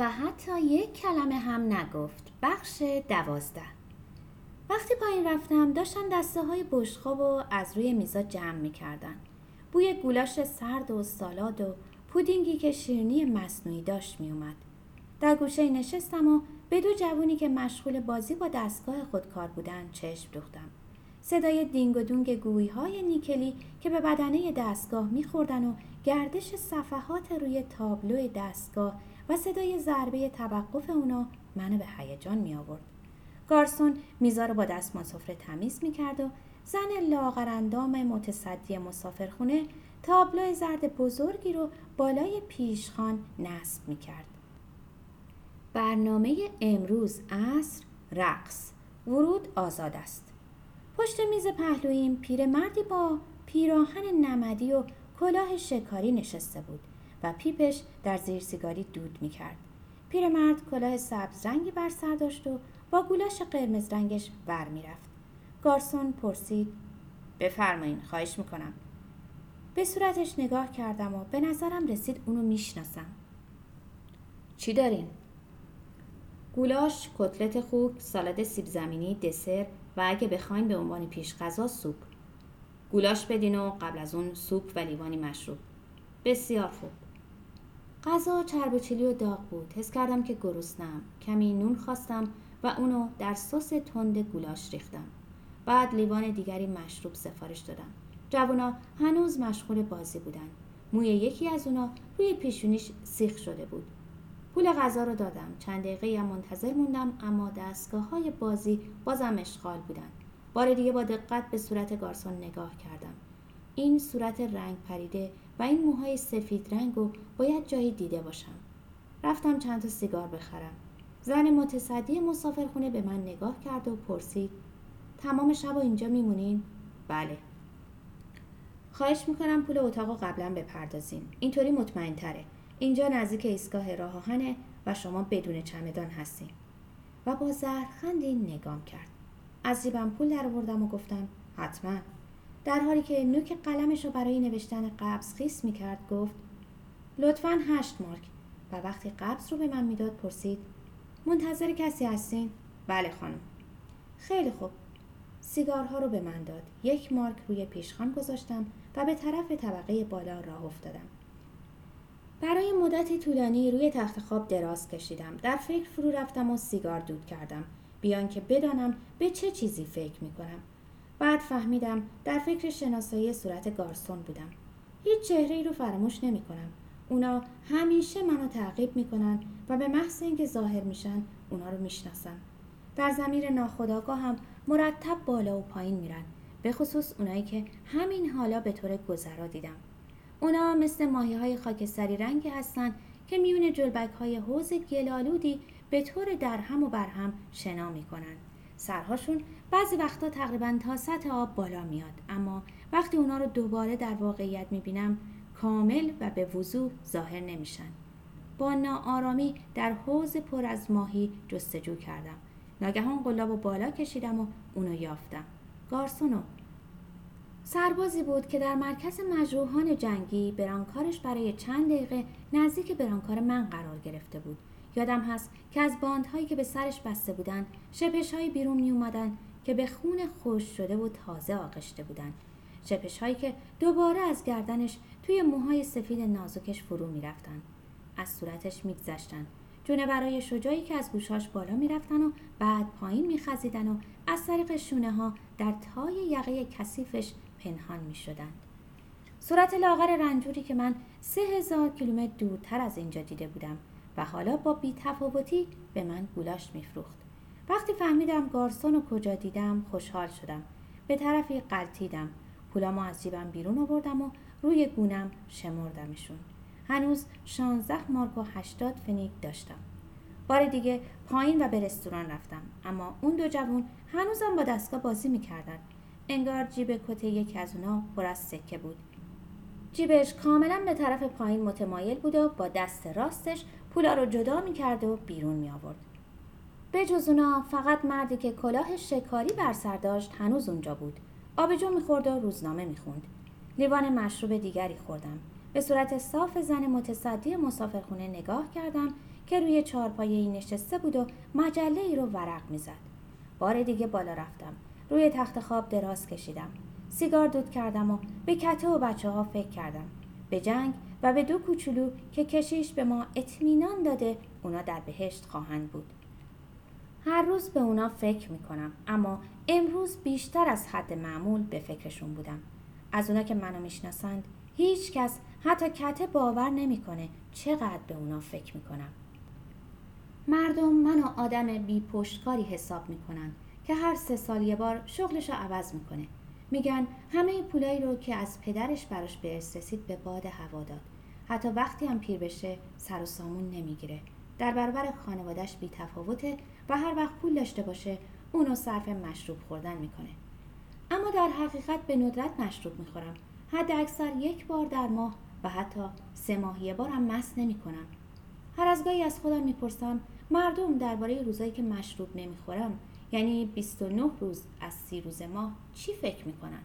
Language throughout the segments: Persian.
و حتی یک کلمه هم نگفت. بخش دوازده. وقتی پایین رفتم داشتن دسته های بشخاب و از روی میزا جمع می‌کردن. بوی گولاش سرد و سالاد و پودینگی که شیرنی مصنوعی داشت میومد در گوشه نشستم و به دو جوونی که مشغول بازی با دستگاه خودکار بودن چشم دوختم. صدای دینگ و دونگ گویی های نیکلی که به بدنه دستگاه میخوردن و گردش صفحات روی تابلو دستگاه و صدای ضربه توقف اونا منو به هیجان می آورد. گارسون میزا رو با دست سفره تمیز می کرد و زن لاغرندام متصدی مسافرخونه تابلو زرد بزرگی رو بالای پیشخان نصب می کرد. برنامه امروز عصر رقص ورود آزاد است پشت میز پهلویم پیرمردی با پیراهن نمدی و کلاه شکاری نشسته بود و پیپش در زیر سیگاری دود می کرد. پیرمرد کلاه سبز رنگی بر سر داشت و با گولاش قرمز رنگش ور می رفت. گارسون پرسید بفرمایین خواهش می‌کنم به صورتش نگاه کردم و به نظرم رسید اونو می‌شناسم چی دارین؟ گولاش، کتلت خوک، سالاد سیب زمینی، دسر و اگه بخواین به عنوان پیش غذا سوپ. گولاش بدین و قبل از اون سوپ و لیوانی مشروب. بسیار خوب. غذا چرب و چلی و داغ بود. حس کردم که گرسنم. کمی نون خواستم و اونو در سس تند گولاش ریختم. بعد لیوان دیگری مشروب سفارش دادم. جوونا هنوز مشغول بازی بودن. موی یکی از اونا روی پیشونیش سیخ شده بود. پول غذا رو دادم. چند دقیقه هم منتظر موندم اما دستگاه های بازی بازم اشغال بودن. بار دیگه با دقت به صورت گارسون نگاه کردم. این صورت رنگ پریده و این موهای سفید رنگ رو باید جایی دیده باشم. رفتم چند تا سیگار بخرم. زن متصدی مسافرخونه به من نگاه کرد و پرسید تمام شب و اینجا میمونین؟ بله. خواهش می‌کنم پول اتاق قبلا بپردازین. اینطوری مطمئن تره. اینجا نزدیک ایستگاه راه آهنه و شما بدون چمدان هستین. و با زهرخندی نگام کرد. از جیبم پول در آوردم و گفتم حتما. در حالی که نوک قلمش رو برای نوشتن قبض خیس می‌کرد گفت لطفا هشت مارک و وقتی قبض رو به من می‌داد پرسید منتظر کسی هستین؟ بله خانم. خیلی خوب. سیگارها رو به من داد. یک مارک روی پیشخان گذاشتم و به طرف طبقه بالا راه افتادم. برای مدتی طولانی روی تخت خواب دراز کشیدم. در فکر فرو رفتم و سیگار دود کردم. بیان که بدانم به چه چیزی فکر می کنم. بعد فهمیدم در فکر شناسایی صورت گارسون بودم. هیچ چهره ای رو فراموش نمی کنم. اونا همیشه منو تعقیب می‌کنن و به محض اینکه ظاهر میشن اونا رو می‌شناسم در زمیر ناخداگاه هم مرتب بالا و پایین میرن به خصوص اونایی که همین حالا به طور گذرا دیدم اونا مثل ماهی های خاکستری رنگی هستن که میون جلبک های حوز گلالودی به طور درهم و برهم شنا می‌کنن سرهاشون بعضی وقتا تقریبا تا سطح آب بالا میاد. اما وقتی اونا رو دوباره در واقعیت می‌بینم کامل و به وضوح ظاهر نمیشن. با ناآرامی در حوز پر از ماهی جستجو کردم. ناگهان قلاب و بالا کشیدم و اونو یافتم. گارسونو. سربازی بود که در مرکز مجروحان جنگی برانکارش برای چند دقیقه نزدیک برانکار من قرار گرفته بود. یادم هست که از باندهایی که به سرش بسته بودن شپش بیرون می اومدن که به خون خوش شده و تازه آغشته بودند شپش هایی که دوباره از گردنش توی موهای سفید نازکش فرو می‌رفتن. از صورتش میگذشتن. جونه برای شجایی که از گوشاش بالا می‌رفتن و بعد پایین میخزیدن و از طریق شونه ها در تای یقه کثیفش پنهان می‌شدند. صورت لاغر رنجوری که من سه هزار کیلومتر دورتر از اینجا دیده بودم. و حالا با بیتفاوتی به من گولاش میفروخت. وقتی فهمیدم گارسون رو کجا دیدم خوشحال شدم. به طرفی قلتیدم. پولامو از جیبم بیرون آوردم و روی گونم شمردمشون. هنوز 16 مارک و 80 فنیک داشتم. بار دیگه پایین و به رستوران رفتم. اما اون دو جوون هنوزم با دستگاه بازی می‌کردن. انگار جیب کت یکی از اونا پر از سکه بود. جیبش کاملا به طرف پایین متمایل بود و با دست راستش پولا رو جدا می‌کرد و بیرون می آورد. به جز اونا فقط مردی که کلاه شکاری بر سر داشت هنوز اونجا بود. آبجو می‌خورد و روزنامه می‌خوند. لیوان مشروب دیگری خوردم. به صورت صاف زن متصدی مسافرخونه نگاه کردم که روی چهارپایه ای نشسته بود و مجله ای رو ورق می‌زد. بار دیگه بالا رفتم. روی تخت خواب دراز کشیدم. سیگار دود کردم و به کته و بچه ها فکر کردم. به جنگ و به دو کوچولو که کشیش به ما اطمینان داده اونا در بهشت خواهند بود. هر روز به اونا فکر می‌کنم اما امروز بیشتر از حد معمول به فکرشون بودم. از اونا که منو می‌شناسند هیچ کس حتی کته باور نمی‌کنه چقدر به اونا فکر می‌کنم. مردم منو آدم بی پشتکاری حساب می‌کنن که هر سه سال یه بار شغلش رو عوض می‌کنه. میگن همه پولایی رو که از پدرش براش به رسید به باد هوا داد. حتی وقتی هم پیر بشه سر و سامون نمی‌گیره. در برابر خانوادش بی تفاوته و هر وقت پول داشته باشه اونو صرف مشروب خوردن می‌کنه. اما در حقیقت به ندرت مشروب می‌خورم. حد اکثر یک بار در ماه و حتی سه ماه یه بار هم مست نمی‌کنم. هر از گاهی از خودم می‌پرسم مردم درباره روزایی که مشروب نمی‌خورم یعنی 29 روز از سی روز ماه چی فکر می‌کنن؟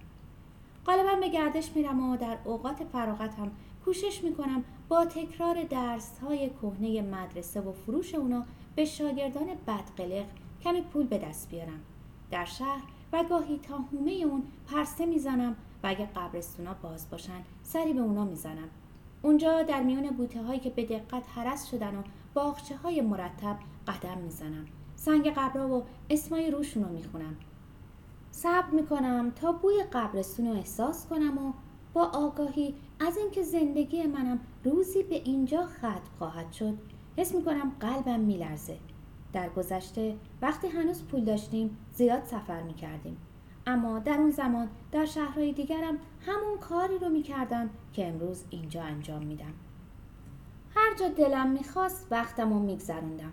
غالبا به گردش میرم و در اوقات فراغتم کوشش می‌کنم با تکرار درس های کهنه مدرسه و فروش اونا به شاگردان بدقلق کمی پول به دست بیارم. در شهر و گاهی تا هومه اون پرسه می‌زنم و اگه قبرستونا باز باشن سری به اونا می‌زنم. اونجا در میون بوته هایی که به دقت حرس شدن و باغچه های مرتب قدم می‌زنم. سنگ قبرا و اسمای روشون رو می‌خونم. صبر می‌کنم تا بوی قبرستون رو احساس کنم و با آگاهی از اینکه زندگی منم روزی به اینجا ختم خواهد شد حس می‌کنم قلبم میلرزه. در گذشته وقتی هنوز پول داشتیم زیاد سفر می‌کردیم. اما در اون زمان در شهرهای دیگرم همون کاری رو می‌کردم که امروز اینجا انجام میدم. هر جا دلم می‌خواست وقتم رو میگذروندم.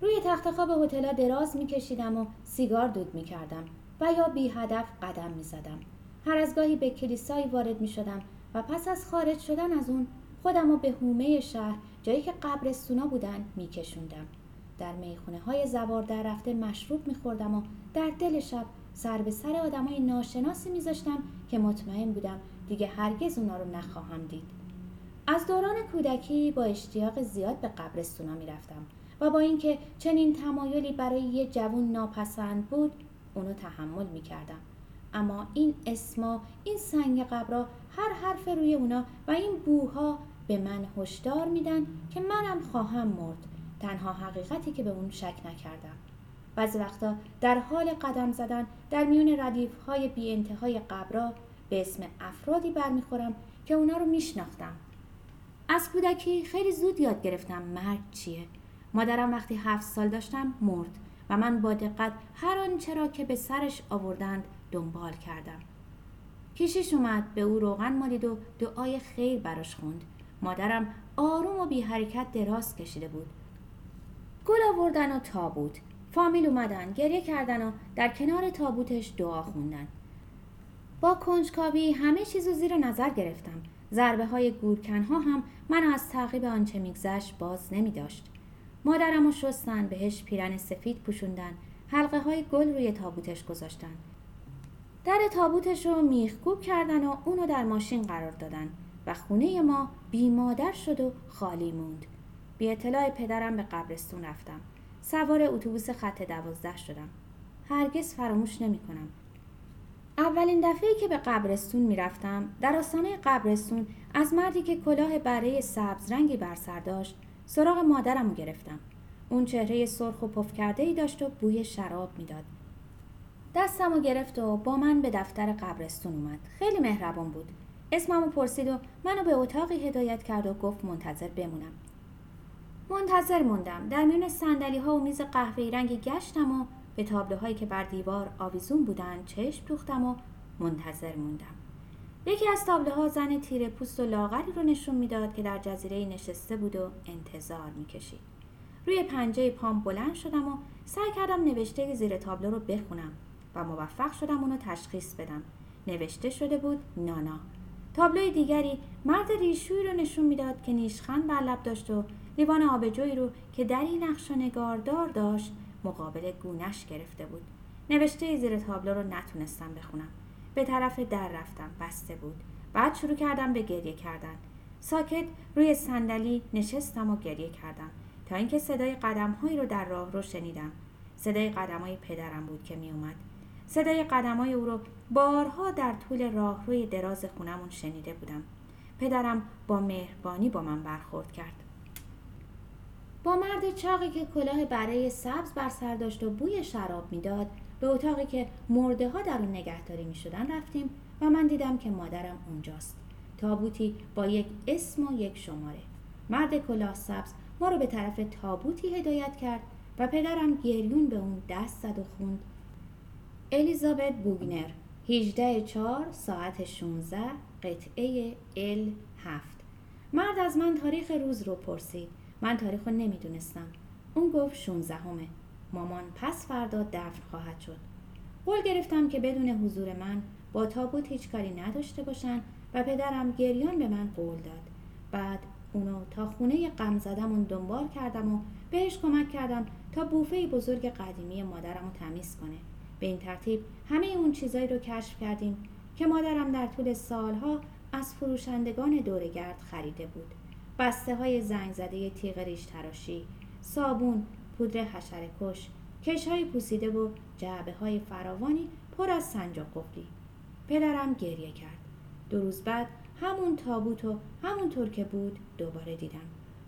روی تخت خواب هتل‌ها دراز میکشیدم و سیگار دود می‌کردم و یا بی هدف قدم می‌زدم. هر از گاهی به کلیسایی وارد می‌شدم و پس از خارج شدن از اون خودم رو به هومه شهر جایی که قبرستونا بودن میکشوندم. در می‌خونه های زوار در رفته مشروب میخوردم و در دل شب سر به سر آدمای ناشناسی میذاشتم که مطمئن بودم دیگه هرگز اونا رو نخواهم دید. از دوران کودکی با اشتیاق زیاد به قبرستونا می‌رفتم و با اینکه چنین تمایلی برای یه جوون ناپسند بود اونو تحمل می‌کردم. اما این اسما این سنگ قبرا هر حرف روی اونا و این بوها به من هشدار میدن که منم خواهم مرد. تنها حقیقتی که به اون شک نکردم. بعضی وقتا در حال قدم زدن در میون ردیف های بی انتهای قبرا به اسم افرادی برمیخورم که اونا رو میشناختم. از کودکی خیلی زود یاد گرفتم مرگ چیه. مادرم وقتی هفت سال داشتم مرد و من با دقت هر آنچه را که به سرش آوردند دنبال کردم. کشیش اومد به او روغن مالید و دعای خیر براش خوند. مادرم آروم و بی حرکت دراز کشیده بود. گل آوردن و تابوت. فامیل اومدن گریه کردن و در کنار تابوتش دعا خوندن. با کنجکاوی همه چیزو زیر نظر گرفتم. ضربه های گورکنها هم من از تعقیب آنچه میگذشت باز نمی داشت. مادرم و شستن بهش پیرن سفید پوشوندن حلقه های گل روی تابوتش گذاشتن. در تابوتش رو میخکوب کردن و اونو در ماشین قرار دادن و خونه ما بی مادر شد و خالی موند. بی اطلاع پدرم به قبرستون رفتم. سوار اتوبوس خط دوازده شدم. هرگز فراموش نمی کنم. اولین دفعه که به قبرستون می‌رفتم در آستانه قبرستون از مردی که کلاه بره سبز رنگی بر سر داشت سراغ مادرم گرفتم اون چهره سرخ و پف کرده ای داشت و بوی شراب می‌داد دستم رو گرفت و با من به دفتر قبرستون اومد. خیلی مهربان بود. اسممو پرسید و منو به اتاقی هدایت کرد و گفت منتظر بمونم. منتظر موندم. در میون سندلی ها و میز قهوه‌ای رنگ گشتم و به تابلوهایی که بر دیوار آویزون بودن چشم دوختم و منتظر موندم. یکی از تابلوها زن تیره پوست و لاغری رو نشون می‌داد که در جزیره نشسته بود و انتظار می‌کشید. روی پنجه پام بلند شدم و سعی کردم نوشته زیر تابلو رو بخونم. و موفق شدم اونو تشخیص بدم. نوشته شده بود نانا. تابلوی دیگری مرد ریشوی رو نشون می‌داد که نیشخند بر لب داشت و لیوان آبجوی رو که در این نقش نگاردار داشت مقابل گونش گرفته بود. نوشته زیر تابلو رو نتونستم بخونم. به طرف در رفتم. بسته بود. بعد شروع کردم به گریه کردن. ساکت روی صندلی نشستم و گریه کردم. تا اینکه صدای قدمهایی رو در راه رو شنیدم. صدای قدمای پدرم بود که می اومد صدای قدمای او رو بارها در طول راهروی دراز خونمون شنیده بودم. پدرم با مهربانی با من برخورد کرد. با مرد چاقی که کلاه برای سبز بر سر داشت و بوی شراب می‌داد به اتاقی که مرده ها در اون نگهداری می شدن رفتیم و من دیدم که مادرم اونجاست. تابوتی با یک اسم و یک شماره. مرد کلاه سبز ما رو به طرف تابوتی هدایت کرد و پدرم گریون به اون دست زد و خوند. الیزابت بوگنر 18 4 ساعت 16 قطعه ال 7 مرد از من تاریخ روز رو پرسید. من تاریخ رو نمی‌دونستم. اون گفت 16 همه مامان پس فردا دفن خواهد شد. قول گرفتم که بدون حضور من با تابوت هیچ کاری نداشته باشن و پدرم گریان به من قول داد. بعد اونو تا خونه غم زدمون دنبال کردم و بهش کمک کردم تا بوفه بزرگ قدیمی مادرم رو تمیز کنه. به این ترتیب همه اون چیزایی رو کشف کردیم که مادرم در طول سالها از فروشندگان دورگرد خریده بود. بسته های زنگ زده تیغ ریش تراشی صابون پودر حشره کش کش های پوسیده و جعبه های فراوانی پر از سنجاق قفلی. پدرم گریه کرد. دو روز بعد همون تابوت و همونطور که بود دوباره دیدم.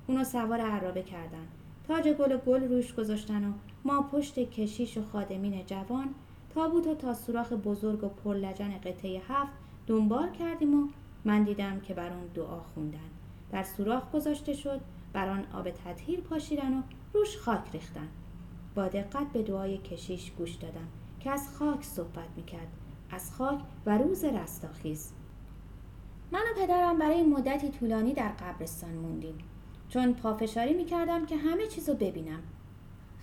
اونو سوار عرابه کردن. تاج گل و گل روش گذاشتن و ما پشت کشیش و خادمین جوان تابوت و تا سوراخ بزرگ و پرلجن قطعه هفت دنبال کردیم و من دیدم که بر اون دعا خوندن. در سوراخ گذاشته شد بر آن آب تطهیر پاشیدن و روش خاک ریختن. با دقت به دعای کشیش گوش دادم که از خاک صحبت می‌کرد. از خاک و روز رستاخیز. من و پدرم برای مدتی طولانی در قبرستان موندیم. چون پافشاری می‌کردم که همه چیزو ببینم.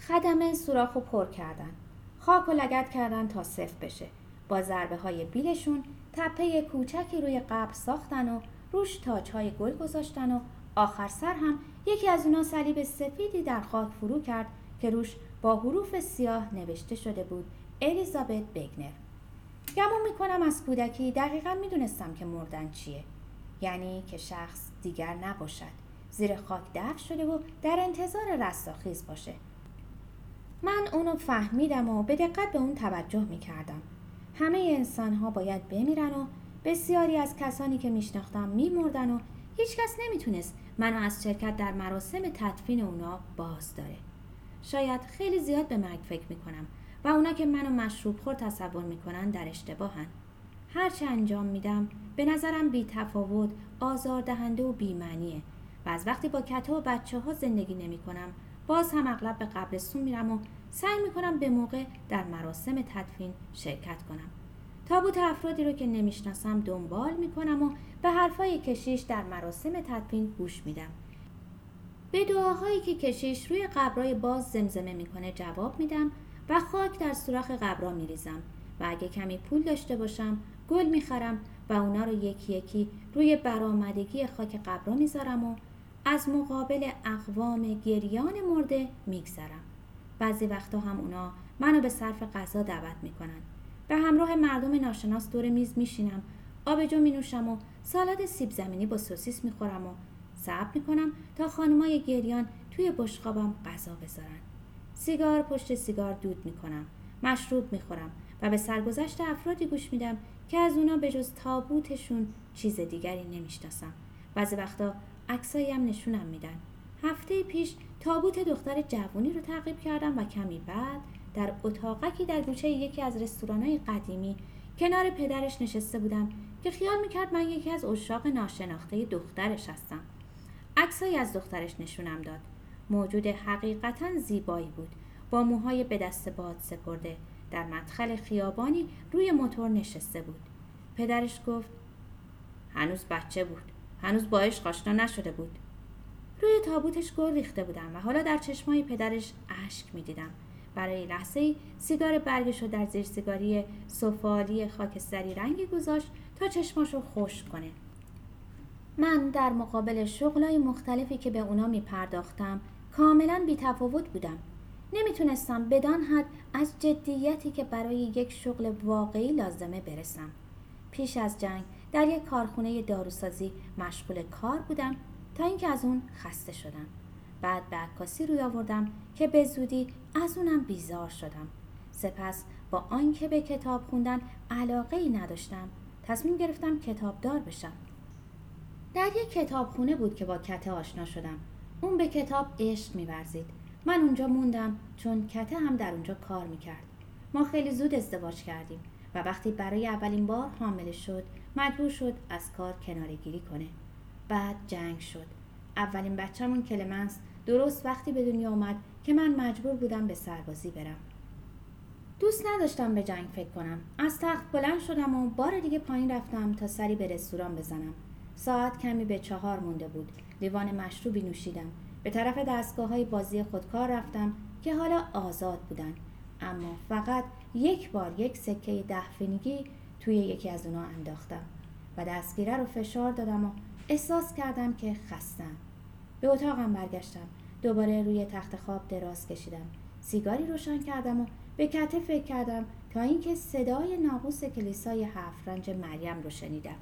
خدمه سوراخ پر کردن. خاک و لگت کردن تا صف بشه. با ضربه های بیلشون تپه کوچکی روی قبر ساختن و روش تاج های گل گذاشتن و آخر سر هم یکی از اونا صلیب سفیدی در خاک فرو کرد که روش با حروف سیاه نوشته شده بود الیزابت بگنر. گمون می‌کنم از کودکی دقیقا می‌دونستم که مردن چیه. یعنی که شخص دیگر نباشد. زیر خاک دفن شده و در انتظار رستاخیز باشه. من اونو فهمیدم و به دقت به اون توجه می‌کردم. همه انسان ها باید بمیرن و بسیاری از کسانی که میشناختم میمردن و هیچکس نمی‌تونست منو از شرکت در مراسم تدفین اونا باز داره. شاید خیلی زیاد به مرگ فکر می‌کنم و اونا که منو مشروب خور تصور می‌کنن در اشتباهن. هرچه انجام میدم به نظرم بی تفاوت آزاردهنده و بیمعنیه و از وقتی با کتا و بچه ها زندگی نمی کنم باز هم اغلب به قبرستون میرم و سعی می‌کنم به موقع در مراسم تدفین شرکت کنم. تابوت افرادی رو که نمی‌شناسم دنبال می‌کنم و به حرفای کشیش در مراسم تدفین گوش میدم. به دعاهایی که کشیش روی قبرای باز زمزمه می‌کنه جواب میدم و خاک در سوراخ قبرا میریزم و اگه کمی پول داشته باشم گل می‌خرم و اونا رو یکی یکی روی برآمدگی خاک قبرا می‌ذارم و از مقابل اقوام گریان مرده میگذرم. بعضی وقتا هم اونا منو به صرف غذا دعوت می‌کنن. به همراه مردم ناشناس دور میز میشینم. آبجو مینوشم و سالاد سیب زمینی با سوسیس می‌خورم و صبر می‌کنم تا خانمای گریان توی بشقابم غذا بذارن. سیگار پشت سیگار دود می‌کنم. مشروب می‌خورم و به سرگذشت افرادی گوش میدم که از اونا به جز تابوتشون چیز دیگری نمی‌شناسم. بعضی وقتا عکسایی هم نشونم میدن. هفته پیش تابوت دختر جوونی رو تعقیب کردم و کمی بعد در اتاقکی در گوشه یکی از رستورانهای قدیمی کنار پدرش نشسته بودم که خیال می‌کرد من یکی از اشاق ناشناخته دخترش هستم. عکسایی از دخترش نشونم داد. موجود حقیقتا زیبایی بود. با موهای به دست باد سپرده در مدخل خیابانی روی موتور نشسته بود. پدرش گفت هنوز بچه بود. هنوز با عشق آشنا نشده بود. روی تابوتش گل ریخته بودم و حالا در چشمای پدرش اشک می‌دیدم. برای لحظه سیگار برگش رو در زیر سیگاری سفالی خاکستری رنگی گذاشت تا چشماشو خوش کنه. من در مقابل شغلای مختلفی که به اونا می پرداختم کاملا بی تفاوت بودم. نمی‌تونستم بدان حد از جدیتی که برای یک شغل واقعی لازمه برسم. پیش از جنگ در یک کارخونه داروسازی مشغول کار بودم تا اینکه از اون خسته شدم. بعد به عکاسی روی آوردم که به زودی از اونم بیزار شدم. سپس با آنکه به کتاب خوندن علاقه ای نداشتم تصمیم گرفتم کتابدار بشم. در یک کتابخونه بود که با کته آشنا شدم. اون به کتاب عشق میورزید. من اونجا موندم چون کته هم در اونجا کار می‌کرد. ما خیلی زود ازدواج کردیم و وقتی برای اولین بار حامله شد مجبور شد از کار کنارگیری کنه. بعد جنگ شد. اولین بچه‌مون کلمنس درست وقتی به دنیا اومد که من مجبور بودم به سربازی برم. دوست نداشتم به جنگ فکر کنم. از تخت بلند شدم و بار دیگه پایین رفتم تا سری به رستوران بزنم. ساعت کمی به چهار مونده بود. لیوان مشروبی نوشیدم. به طرف دستگاه های بازی خودکار رفتم که حالا آزاد بودن. اما فقط یک بار یک سکه ده فنیگی توی یکی از اونا انداختم و دستگیره رو فشار دادم و احساس کردم که خستم. به اتاقم برگشتم. دوباره روی تخت خواب دراز کشیدم. سیگاری روشن کردم و به کته فکر کردم تا اینکه صدای ناقوس کلیسای هفت رنج مریم رو شنیدم.